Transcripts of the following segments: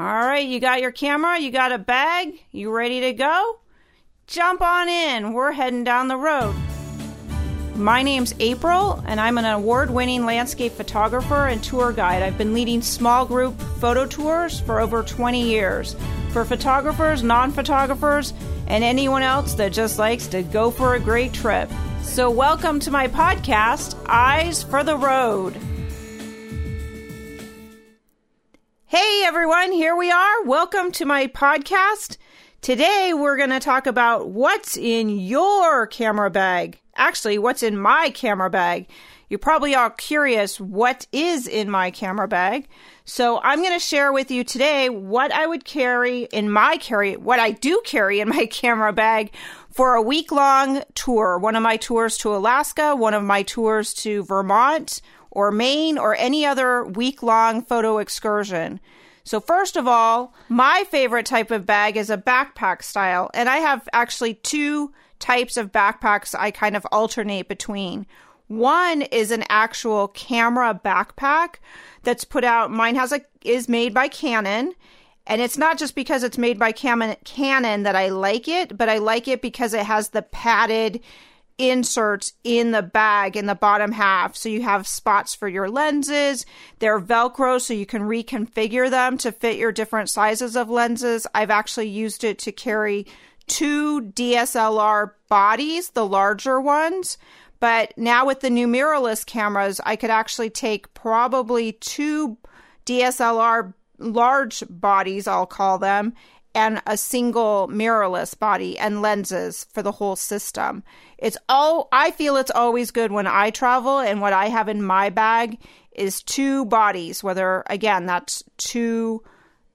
All right, you got your camera, you got a bag, you ready to go? Jump on in. We're heading down the road. My name's April, and I'm an award winning landscape photographer and tour guide. I've been leading small group photo tours for over 20 years for photographers, non photographers, and anyone else that just likes to go for a great trip. So, welcome to my podcast, Eyes for the Road. Hey everyone, here we are. Welcome to my podcast. Today we're going to talk about what's in your camera bag. Actually, what's in my camera bag. You're probably all curious what is in my camera bag. So I'm going to share with you today what I would carry in my carry, what I do carry in my camera bag for a week long tour. One of my tours to Alaska, one of my tours to Vermont, or Maine or any other week long photo excursion. So, first of all, my favorite type of bag is a backpack style, and I have actually two types of backpacks I kind of alternate between. One is an actual camera backpack that's put out. Mine has a is made by Canon, and it's not just because it's made by Canon that I like it, but I like it because it has the padded inserts in the bag in the bottom half. So you have spots for your lenses. They're Velcro, so you can reconfigure them to fit your different sizes of lenses. I've actually used it to carry two DSLR bodies, the larger ones. But now with the new mirrorless cameras, I could actually take probably two DSLR large bodies, I'll call them, and a single mirrorless body and lenses for the whole system. It's all I feel it's always good when I travel and what I have in my bag is two bodies, whether again that's two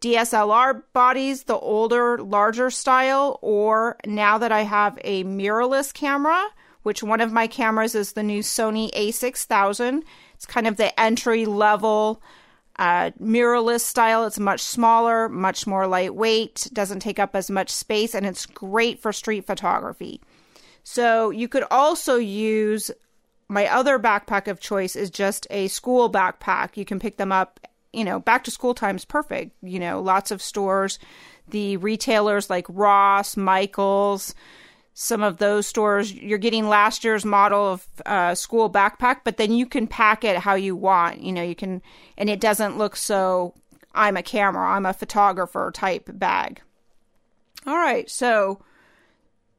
DSLR bodies, the older, larger style, or now that I have a mirrorless camera, which one of my cameras is the new Sony a6000. It's kind of the entry level uh, mirrorless style. It's much smaller, much more lightweight, doesn't take up as much space, and it's great for street photography. So you could also use my other backpack of choice is just a school backpack. You can pick them up, you know, back to school time is perfect. You know, lots of stores, the retailers like Ross, Michaels, some of those stores. You're getting last year's model of uh, school backpack but then you can pack it how you want. You know you can and it doesn't look so i'm a camera i'm a photographer type bag. All right so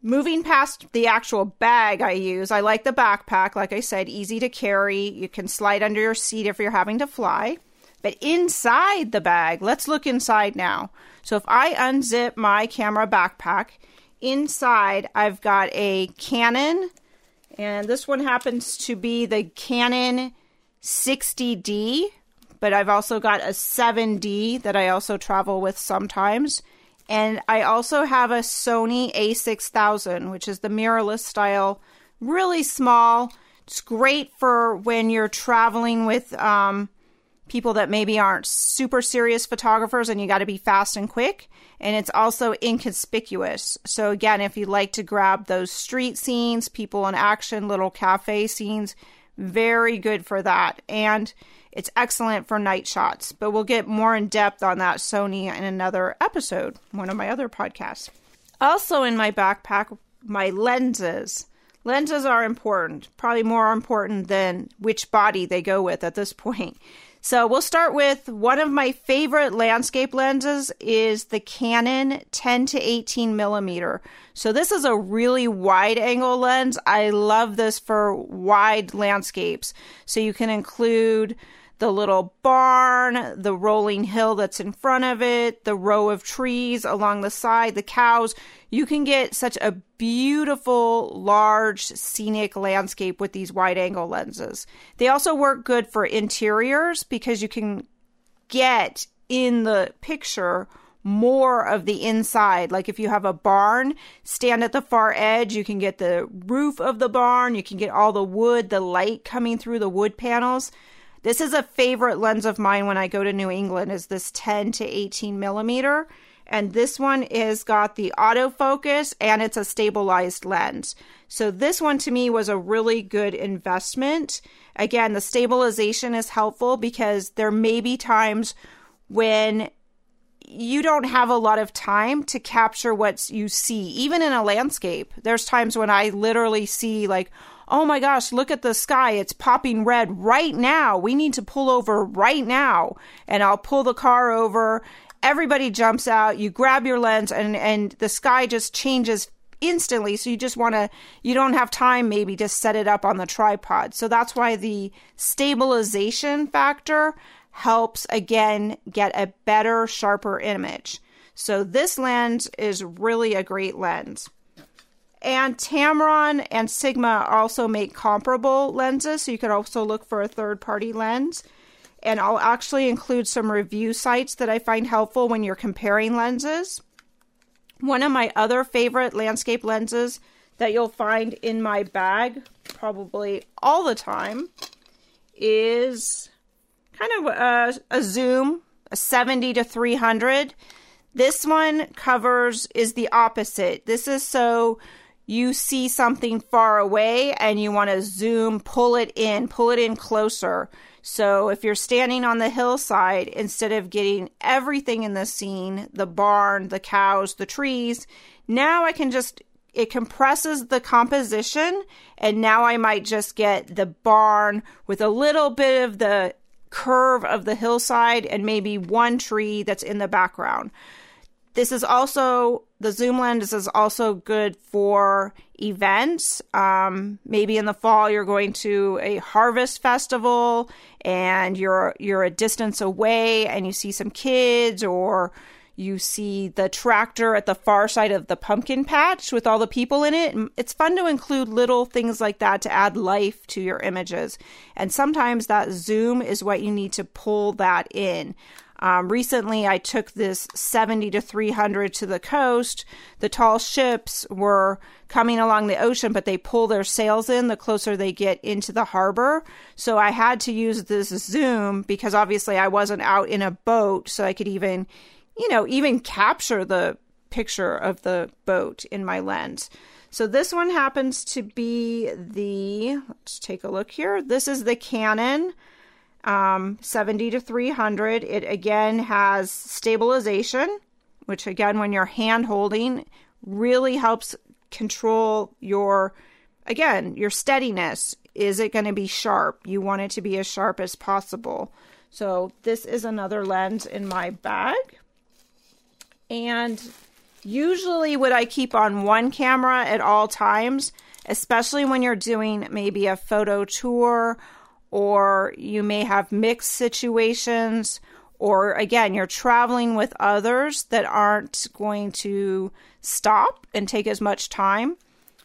moving past the actual bag i use i like the backpack. Like i said easy to carry. You can slide under your seat if you're having to fly. But inside the bag let's look inside now. So if i unzip my camera backpack inside, I've got a Canon, and this one happens to be the Canon 60D, but I've also got a 7D that I also travel with sometimes. And I also have a Sony a6000, which is the mirrorless style, really small. It's great for when you're traveling with um, people that maybe aren't super serious photographers and you got to be fast and quick. And it's also inconspicuous. So, again, if you like to grab those street scenes, people in action, little cafe scenes, very good for that. And it's excellent for night shots. But we'll get more in depth on that Sony in another episode, one of my other podcasts. Also, in my backpack, my lenses. Lenses are important, probably more important than which body they go with at this point. So we'll start with one of my favorite landscape lenses is the Canon 10 to 18 millimeter. So this is a really wide angle lens. I love this for wide landscapes. So you can include the little barn, the rolling hill that's in front of it, the row of trees along the side, the cows. You can get such a beautiful, large, scenic landscape with these wide angle lenses. They also work good for interiors because you can get in the picture more of the inside. Like if you have a barn, stand at the far edge, you can get the roof of the barn, you can get all the wood, the light coming through the wood panels. This is a favorite lens of mine when I go to New England is this 10 to 18 millimeter. And this one is got the autofocus and it's a stabilized lens. So this one to me was a really good investment. Again, the stabilization is helpful because there may be times when you don't have a lot of time to capture what you see, even in a landscape. There's times when I literally see, like, oh my gosh, look at the sky. It's popping red right now. We need to pull over right now. And I'll pull the car over. Everybody jumps out. You grab your lens, and, and the sky just changes instantly. So you just want to, you don't have time maybe to set it up on the tripod. So that's why the stabilization factor helps again get a better, sharper image. So this lens is really a great lens. And Tamron and Sigma also make comparable lenses, so you could also look for a third party lens. And I'll actually include some review sites that I find helpful when you're comparing lenses. One of my other favorite landscape lenses that you'll find in my bag probably all the time is kind of a, a zoom, a 70 to 300. This one covers is the opposite. This is so you see something far away and you want to zoom, pull it in, pull it in closer. So if you're standing on the hillside, instead of getting everything in the scene, the barn, the cows, the trees, now I can just, it compresses the composition. And now I might just get the barn with a little bit of the curve of the hillside and maybe one tree that's in the background. This is also the zoom lens is also good for events. Um, maybe in the fall you're going to a harvest festival and you're you're a distance away and you see some kids or you see the tractor at the far side of the pumpkin patch with all the people in it. It's fun to include little things like that to add life to your images. And sometimes that zoom is what you need to pull that in. Um, recently, I took this 70 to 300 to the coast. The tall ships were coming along the ocean, but they pull their sails in the closer they get into the harbor. So I had to use this zoom because obviously I wasn't out in a boat, so I could even, you know, even capture the picture of the boat in my lens. So this one happens to be the, let's take a look here. This is the Canon um, 70 to 300. It again has stabilization, which again, when you're hand holding, really helps control your, again, your steadiness. Is it going to be sharp? You want it to be as sharp as possible. So this is another lens in my bag. And usually what I keep on one camera at all times, especially when you're doing maybe a photo tour or you may have mixed situations, or again, you're traveling with others that aren't going to stop and take as much time.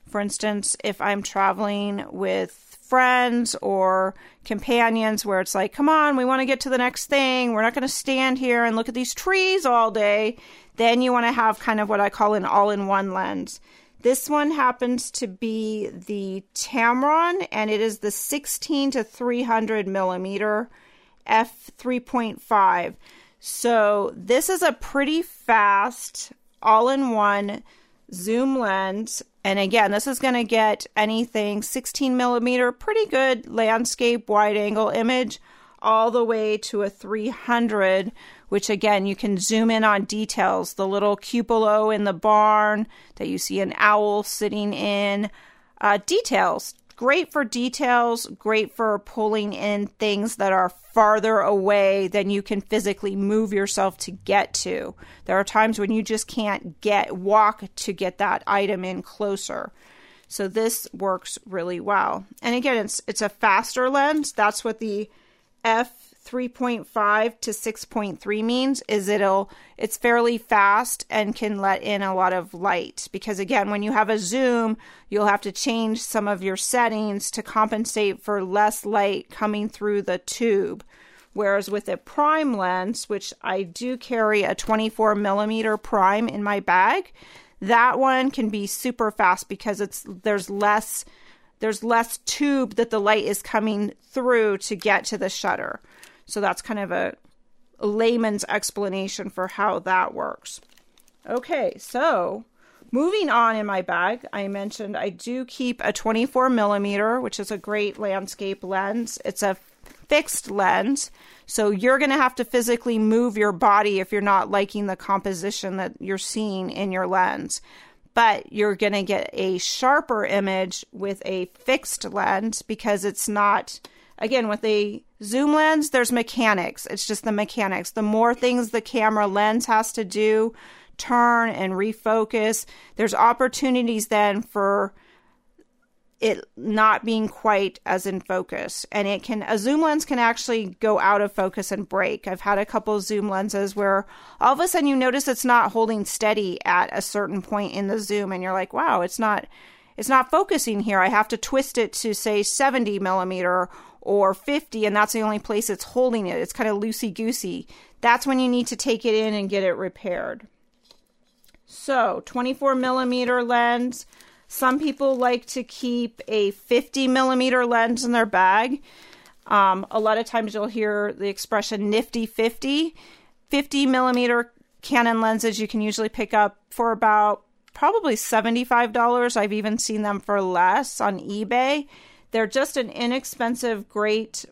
For instance, if I'm traveling with friends or companions where it's like, come on, we want to get to the next thing. We're not going to stand here and look at these trees all day. Then you want to have kind of what I call an all in one lens. This one happens to be the Tamron, and it is the 16 to 300 millimeter f 3.5. So this is a pretty fast all-in-one zoom lens. And again, this is going to get anything 16 millimeter, pretty good landscape wide angle image, all the way to a 300 which again, you can zoom in on details. The little cupola in the barn that you see an owl sitting in. Uh, details. Great for details, great for pulling in things that are farther away than you can physically move yourself to get to. There are times when you just can't get walk to get that item in closer. So this works really well. And again, it's it's a faster lens. That's what the f 3.5 to 6.3 means is it'll it's fairly fast and can let in a lot of light because again when you have a zoom you'll have to change some of your settings to compensate for less light coming through the tube whereas with a prime lens which I do carry a 24 millimeter prime in my bag that one can be super fast because it's there's less there's less tube that the light is coming through to get to the shutter. So that's kind of a, layman's explanation for how that works. Okay, so moving on in my bag, I mentioned I do keep a 24 millimeter, which is a great landscape lens. It's a fixed lens. So you're going to have to physically move your body if you're not liking the composition that you're seeing in your lens. But you're going to get a sharper image with a fixed lens because it's not, again, with a zoom lens, there's mechanics. It's just the mechanics. The more things the camera lens has to do, turn and refocus, there's opportunities then for it not being quite as in focus. And it can, a zoom lens can actually go out of focus and break. I've had a couple zoom lenses where all of a sudden you notice it's not holding steady at a certain point in the zoom and you're like, wow, it's not, it's not focusing here. I have to twist it to say 70 millimeter or 50 and that's the only place it's holding it. It's kind of loosey goosey. That's when you need to take it in and get it repaired. So 24 millimeter lens, some people like to keep a 50 millimeter lens in their bag. Um, a lot of times you'll hear the expression nifty 50. 50 millimeter Canon lenses you can usually pick up for about probably $75. I've even seen them for less on eBay. They're just an inexpensive, great.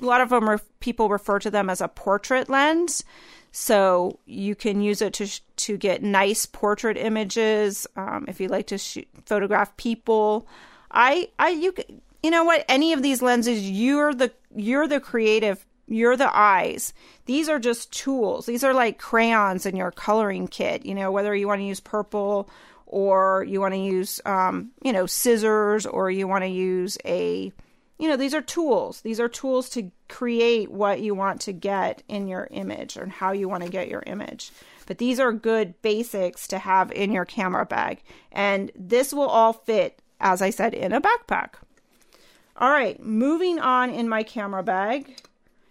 A lot of them are, people refer to them as a portrait lens. So you can use it to to get nice portrait images. Um, if you like to shoot, photograph people, I I you you know what? Any of these lenses, you're the you're the creative. You're the eyes. These are just tools. These are like crayons in your coloring kit. You know, whether you want to use purple or you want to use, um, you know, scissors or you want to use a you know, these are tools. These are tools to create what you want to get in your image and how you want to get your image. But these are good basics to have in your camera bag. And this will all fit, as I said, in a backpack. All right, moving on in my camera bag.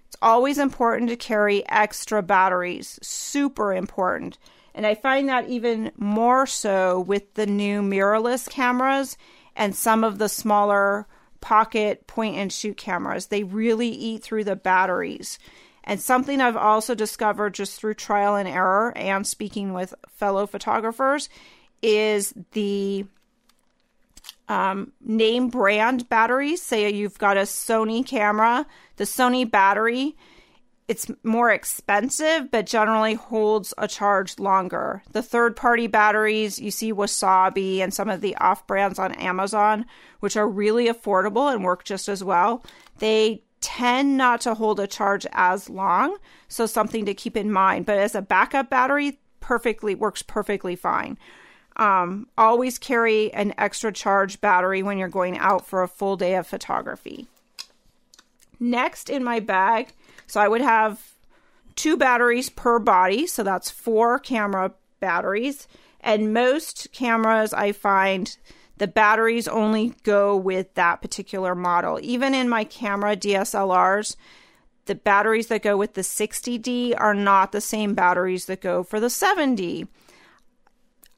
It's always important to carry extra batteries, super important. And I find that even more so with the new mirrorless cameras and some of the smaller pocket point and shoot cameras. They really eat through the batteries. And something I've also discovered just through trial and error and speaking with fellow photographers is the um, name brand batteries. Say you've got a Sony camera, the Sony battery it's more expensive, but generally holds a charge longer. The third party batteries, you see Wasabi and some of the off brands on Amazon, which are really affordable and work just as well, they tend not to hold a charge as long. So, something to keep in mind. But as a backup battery, perfectly works perfectly fine. Um, always carry an extra charge battery when you're going out for a full day of photography. Next in my bag, so I would have two batteries per body, so that's four camera batteries. And most cameras I find the batteries only go with that particular model. Even in my camera DSLRs, the batteries that go with the 60D are not the same batteries that go for the 7D.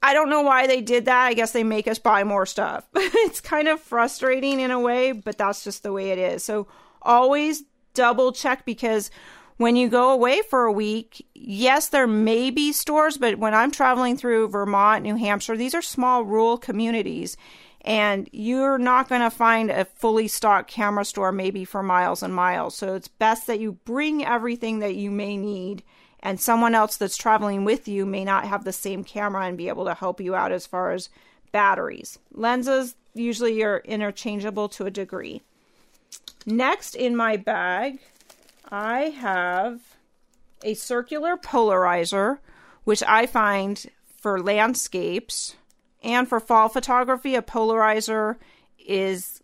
I don't know why they did that. I guess they make us buy more stuff. it's kind of frustrating in a way, but that's just the way it is. So always double check because when you go away for a week, yes, there may be stores, but when I'm traveling through Vermont, New Hampshire, these are small rural communities and you're not going to find a fully stocked camera store maybe for miles and miles. So it's best that you bring everything that you may need and someone else that's traveling with you may not have the same camera and be able to help you out as far as batteries. Lenses usually are interchangeable to a degree. Next in my bag, I have a circular polarizer, which I find for landscapes and for fall photography, a polarizer is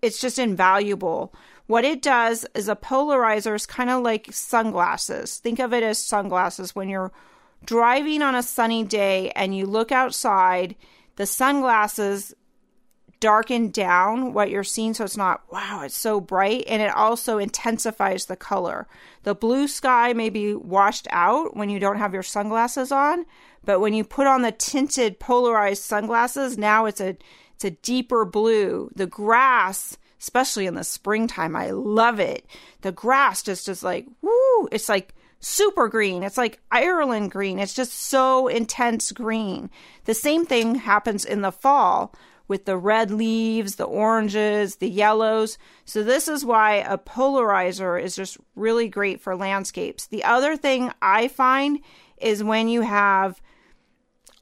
it's just invaluable. What it does is a polarizer is kind of like sunglasses. Think of it as sunglasses when you're driving on a sunny day and you look outside, the sunglasses darken down what you're seeing so it's not, wow, it's so bright. And it also intensifies the color. The blue sky may be washed out when you don't have your sunglasses on, but when you put on the tinted polarized sunglasses, now it's a it's a deeper blue. The grass, especially in the springtime, I love it. The grass just is like, woo, it's like super green. It's like Ireland green. It's just so intense green. The same thing happens in the fall with the red leaves, the oranges, the yellows. So, this is why a polarizer is just really great for landscapes. The other thing I find is when you have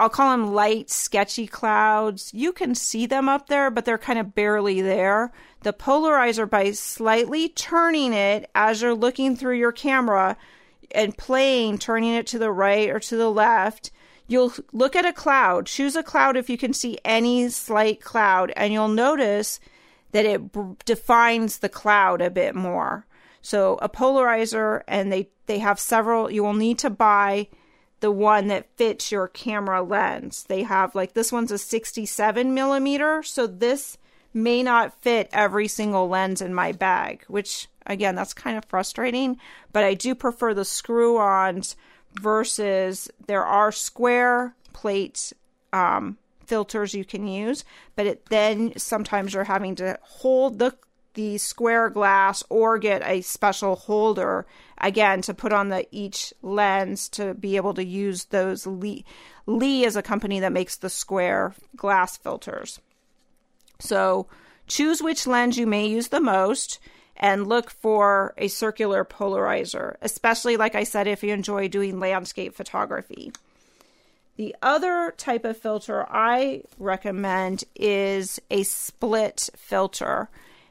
I'll call them light, sketchy clouds. You can see them up there, but they're kind of barely there. The polarizer, by slightly turning it as you're looking through your camera and playing, turning it to the right or to the left, you'll look at a cloud. Choose a cloud if you can see any slight cloud, and you'll notice that it b- defines the cloud a bit more. So, a polarizer, and they, they have several, you will need to buy the one that fits your camera lens. They have like this one's a 67 millimeter, so this may not fit every single lens in my bag, which again, that's kind of frustrating, but I do prefer the screw ons versus there are square plate um, filters you can use, but it, then sometimes you're having to hold the the square glass or get a special holder again to put on the each lens to be able to use those Lee Lee is a company that makes the square glass filters. So choose which lens you may use the most and look for a circular polarizer, especially like I said if you enjoy doing landscape photography. The other type of filter I recommend is a split filter.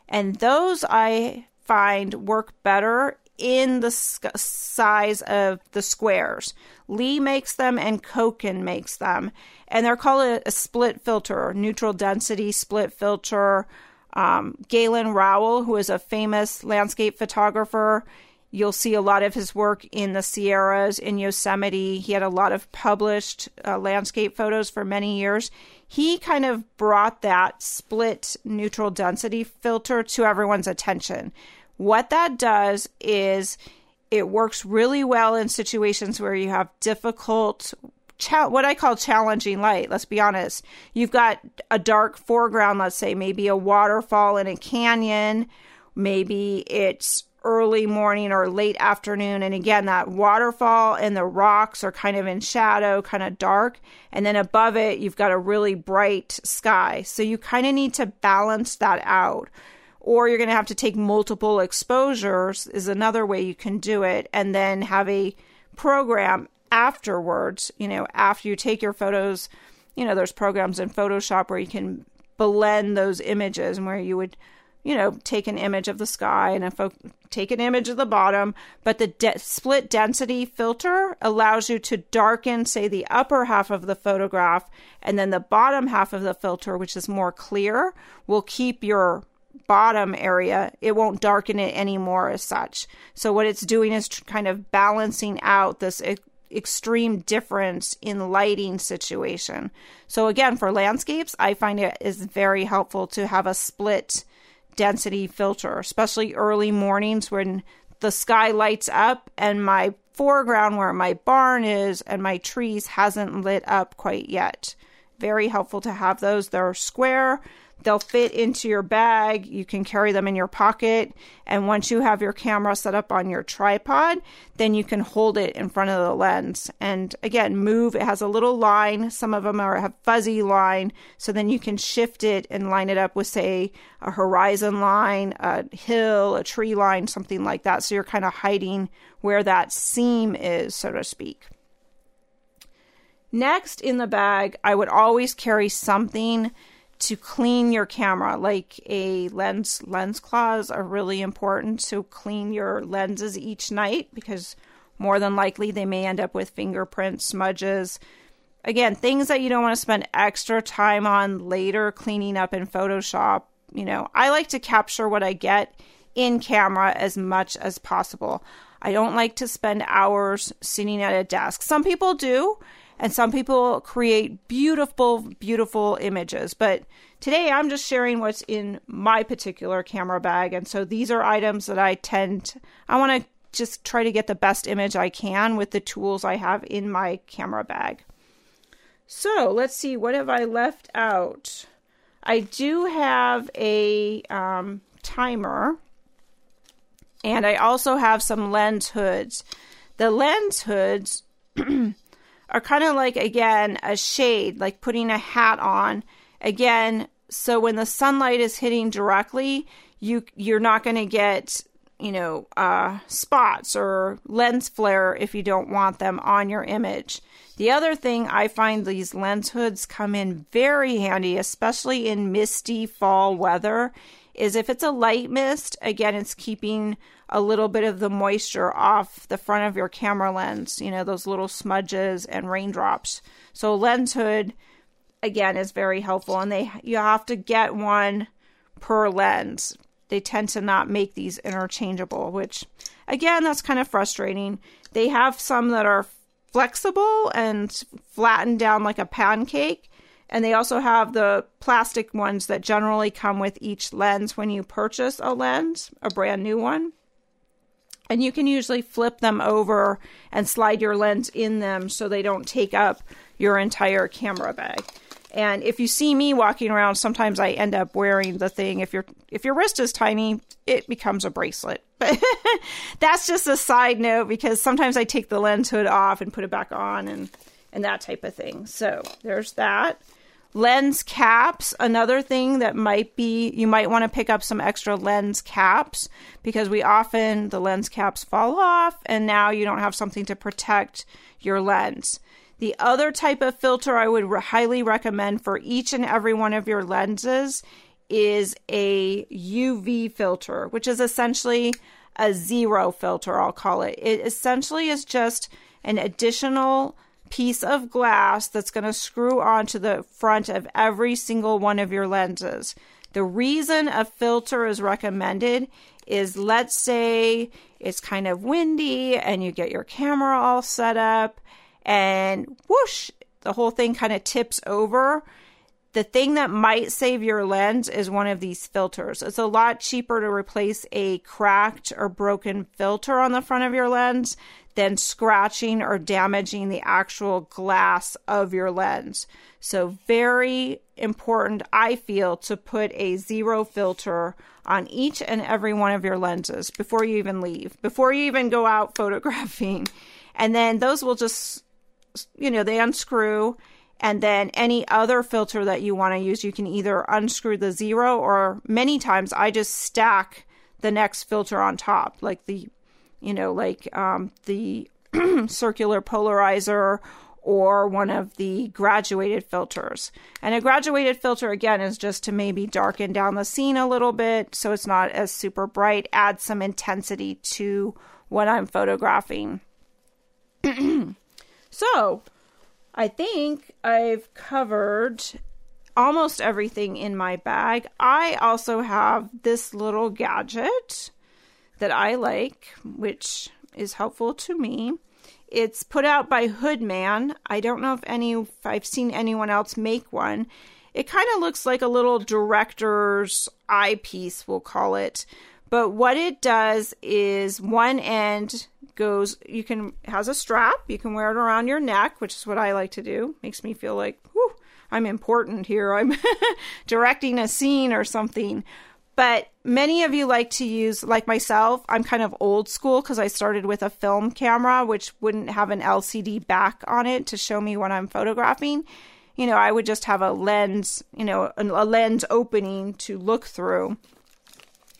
And those I find work better in the size of the squares. Lee makes them and Cokin makes them. And they're called a, a split filter, neutral density split filter. Um, Galen Rowell, who is a famous landscape photographer, you'll see a lot of his work in the Sierras, in Yosemite. He had a lot of published uh, landscape photos for many years he kind of brought that split neutral density filter to everyone's attention. What that does is it works really well in situations where you have difficult Cha- what I call challenging light. Let's be honest. You've got a dark foreground, let's say, maybe a waterfall in a canyon. Maybe it's early morning or late afternoon. And again, that waterfall and the rocks are kind of in shadow, kind of dark. And then above it, you've got a really bright sky. So you kind of need to balance that out. Or you're going to have to take multiple exposures, is another way you can do it. And then have a program afterwards, you know, after you take your photos. You know, there's programs in Photoshop where you can blend those images and where you would you know, take an image of the sky and fo- take an image of the bottom, but the de- split density filter allows you to darken, say, the upper half of the photograph, and then the bottom half of the filter, which is more clear, will keep your bottom area. It won't darken it anymore as such. So, what it's doing is kind of balancing out this extreme difference in lighting situation. So, again, for landscapes, I find it is very helpful to have a split density filter, especially early mornings when the sky lights up and my foreground where my barn is and my trees hasn't lit up quite yet. Very helpful to have those. They're square, They'll fit into your bag. You can carry them in your pocket. And once you have your camera set up on your tripod, then you can hold it in front of the lens. And again, move. It has a little line. Some of them are have fuzzy line. So then you can shift it and line it up with, say, a horizon line, a hill, a tree line, something like that. So you're kind of hiding where that seam is, so to speak. Next in the bag, I would always carry something to clean your camera. Like a lens lens cloths are really important to clean your lenses each night because more than likely they may end up with fingerprints smudges. Again things that you don't want to spend extra time on later cleaning up in photoshop you know. I like to capture what i get in camera as much as possible. I don't like to spend hours sitting at a desk. Some people do and some people create beautiful, beautiful images. But today I'm just sharing what's in my particular camera bag. And so these are items that I tend, to, I want to just try to get the best image I can with the tools I have in my camera bag. So let's see, what have I left out? I do have a um, timer, and I also have some lens hoods. The lens hoods are kind of like, again, a shade, like putting a hat on. Again, so when the sunlight is hitting directly, you you're not going to get you know uh, spots or lens flare if you don't want them on your image. The other thing I find these lens hoods come in very handy, especially in misty fall weather, is if it's a light mist, again, it's keeping a little bit of the moisture off the front of your camera lens, you know, those little smudges and raindrops. So, lens hood, again, is very helpful. And they you have to get one per lens. They tend to not make these interchangeable, which, again, that's kind of frustrating. They have some that are flexible and flattened down like a pancake. And they also have the plastic ones that generally come with each lens when you purchase a lens, a brand new one. And you can usually flip them over and slide your lens in them so they don't take up your entire camera bag. And if you see me walking around, sometimes I end up wearing the thing. If your if your wrist is tiny, it becomes a bracelet. But that's just a side note because sometimes I take the lens hood off and put it back on and and that type of thing. So there's that. Lens caps, another thing that might be you might want to pick up some extra lens caps because we often the lens caps fall off and now you don't have something to protect your lens. The other type of filter I would re- highly recommend for each and every one of your lenses is a UV filter, which is essentially a zero filter, I'll call it. It essentially is just an additional piece of glass that's going to screw onto the front of every single one of your lenses. The reason a filter is recommended is let's say it's kind of windy and you get your camera all set up and whoosh, the whole thing kind of tips over. The thing that might save your lens is one of these filters. It's a lot cheaper to replace a cracked or broken filter on the front of your lens than scratching or damaging the actual glass of your lens. So, very important, I feel, to put a zero filter on each and every one of your lenses before you even leave, before you even go out photographing. And then those will just you know, they unscrew. And then any other filter that you want to use, you can either unscrew the zero or many times I just stack the next filter on top, like the, you know, like um, the circular polarizer or one of the graduated filters. And a graduated filter, again, is just to maybe darken down the scene a little bit so it's not as super bright, add some intensity to what I'm photographing. So, I think I've covered almost everything in my bag. I also have this little gadget that I like, which is helpful to me. It's put out by Hoodman. I don't know if any if I've seen anyone else make one. It kind of looks like a little director's eyepiece, we'll call it. But what it does is one end goes you can has a strap you can wear it around your neck which is what i like to do makes me feel like whew, i'm important here i'm directing a scene or something but many of you like to use like myself i'm kind of old school because i started with a film camera which wouldn't have an lcd back on it to show me what i'm photographing you know i would just have a lens you know a lens opening to look through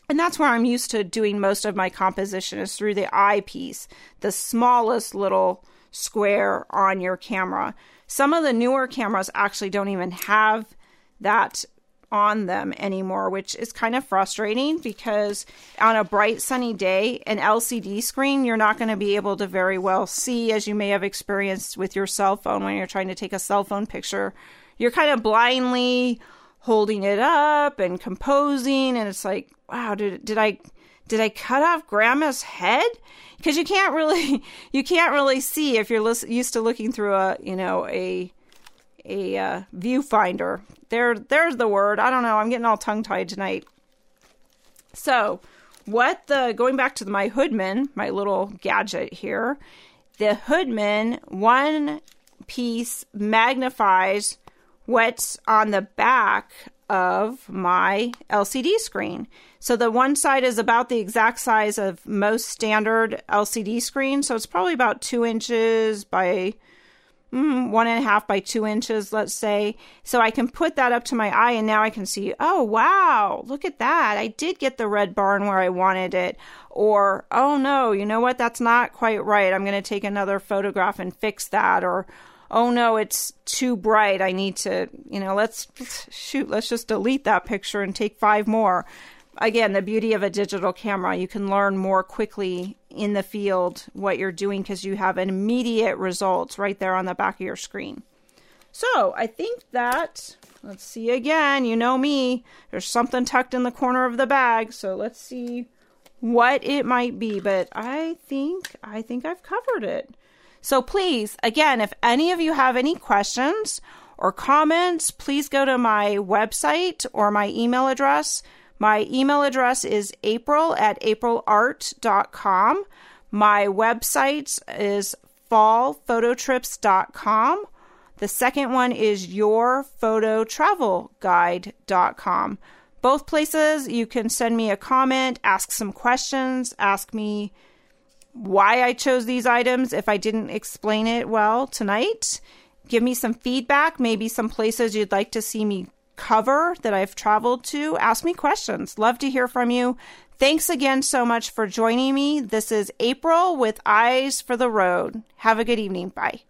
and that's where I'm used to doing most of my composition is through the eyepiece, the smallest little square on your camera. Some of the newer cameras actually don't even have that on them anymore, which is kind of frustrating because on a bright sunny day, an LCD screen you're not going to be able to very well see, as you may have experienced with your cell phone when you're trying to take a cell phone picture. You're kind of blindly holding it up and composing, and it's like, wow, did did I did I cut off grandma's head? Because you can't really you can't really see if you're used to looking through a you know a a uh, viewfinder. There there's the word. I don't know. I'm getting all tongue tied tonight. So what the going back to my Hoodman, my little gadget here, the Hoodman one piece magnifies what's on the back of my LCD screen. So the one side is about the exact size of most standard LCD screens. So it's probably about two inches by mm, one and a half by two inches, let's say. So I can put that up to my eye and now I can see, oh, wow, look at that. I did get the red barn where I wanted it. Or, oh no, you know what? That's not quite right. I'm going to take another photograph and fix that. Or, oh no, it's too bright. I need to, you know, let's shoot, let's just delete that picture and take five more. Again, the beauty of a digital camera, you can learn more quickly in the field what you're doing because you have an immediate results right there on the back of your screen. So I think that, let's see again, you know me, there's something tucked in the corner of the bag. So let's see what it might be, but I think, I think I've covered it. So please, again, if any of you have any questions or comments, please go to my website or my email address. My email address is april at aprilart.com. My website is fallphototrips.com. The second one is yourphototravelguide.com. Both places you can send me a comment, ask some questions, ask me why I chose these items if I didn't explain it well tonight. Give me some feedback, maybe some places you'd like to see me cover that I've traveled to. Ask me questions. Love to hear from you. Thanks again so much for joining me. This is April with Eyes for the Road. Have a good evening. Bye.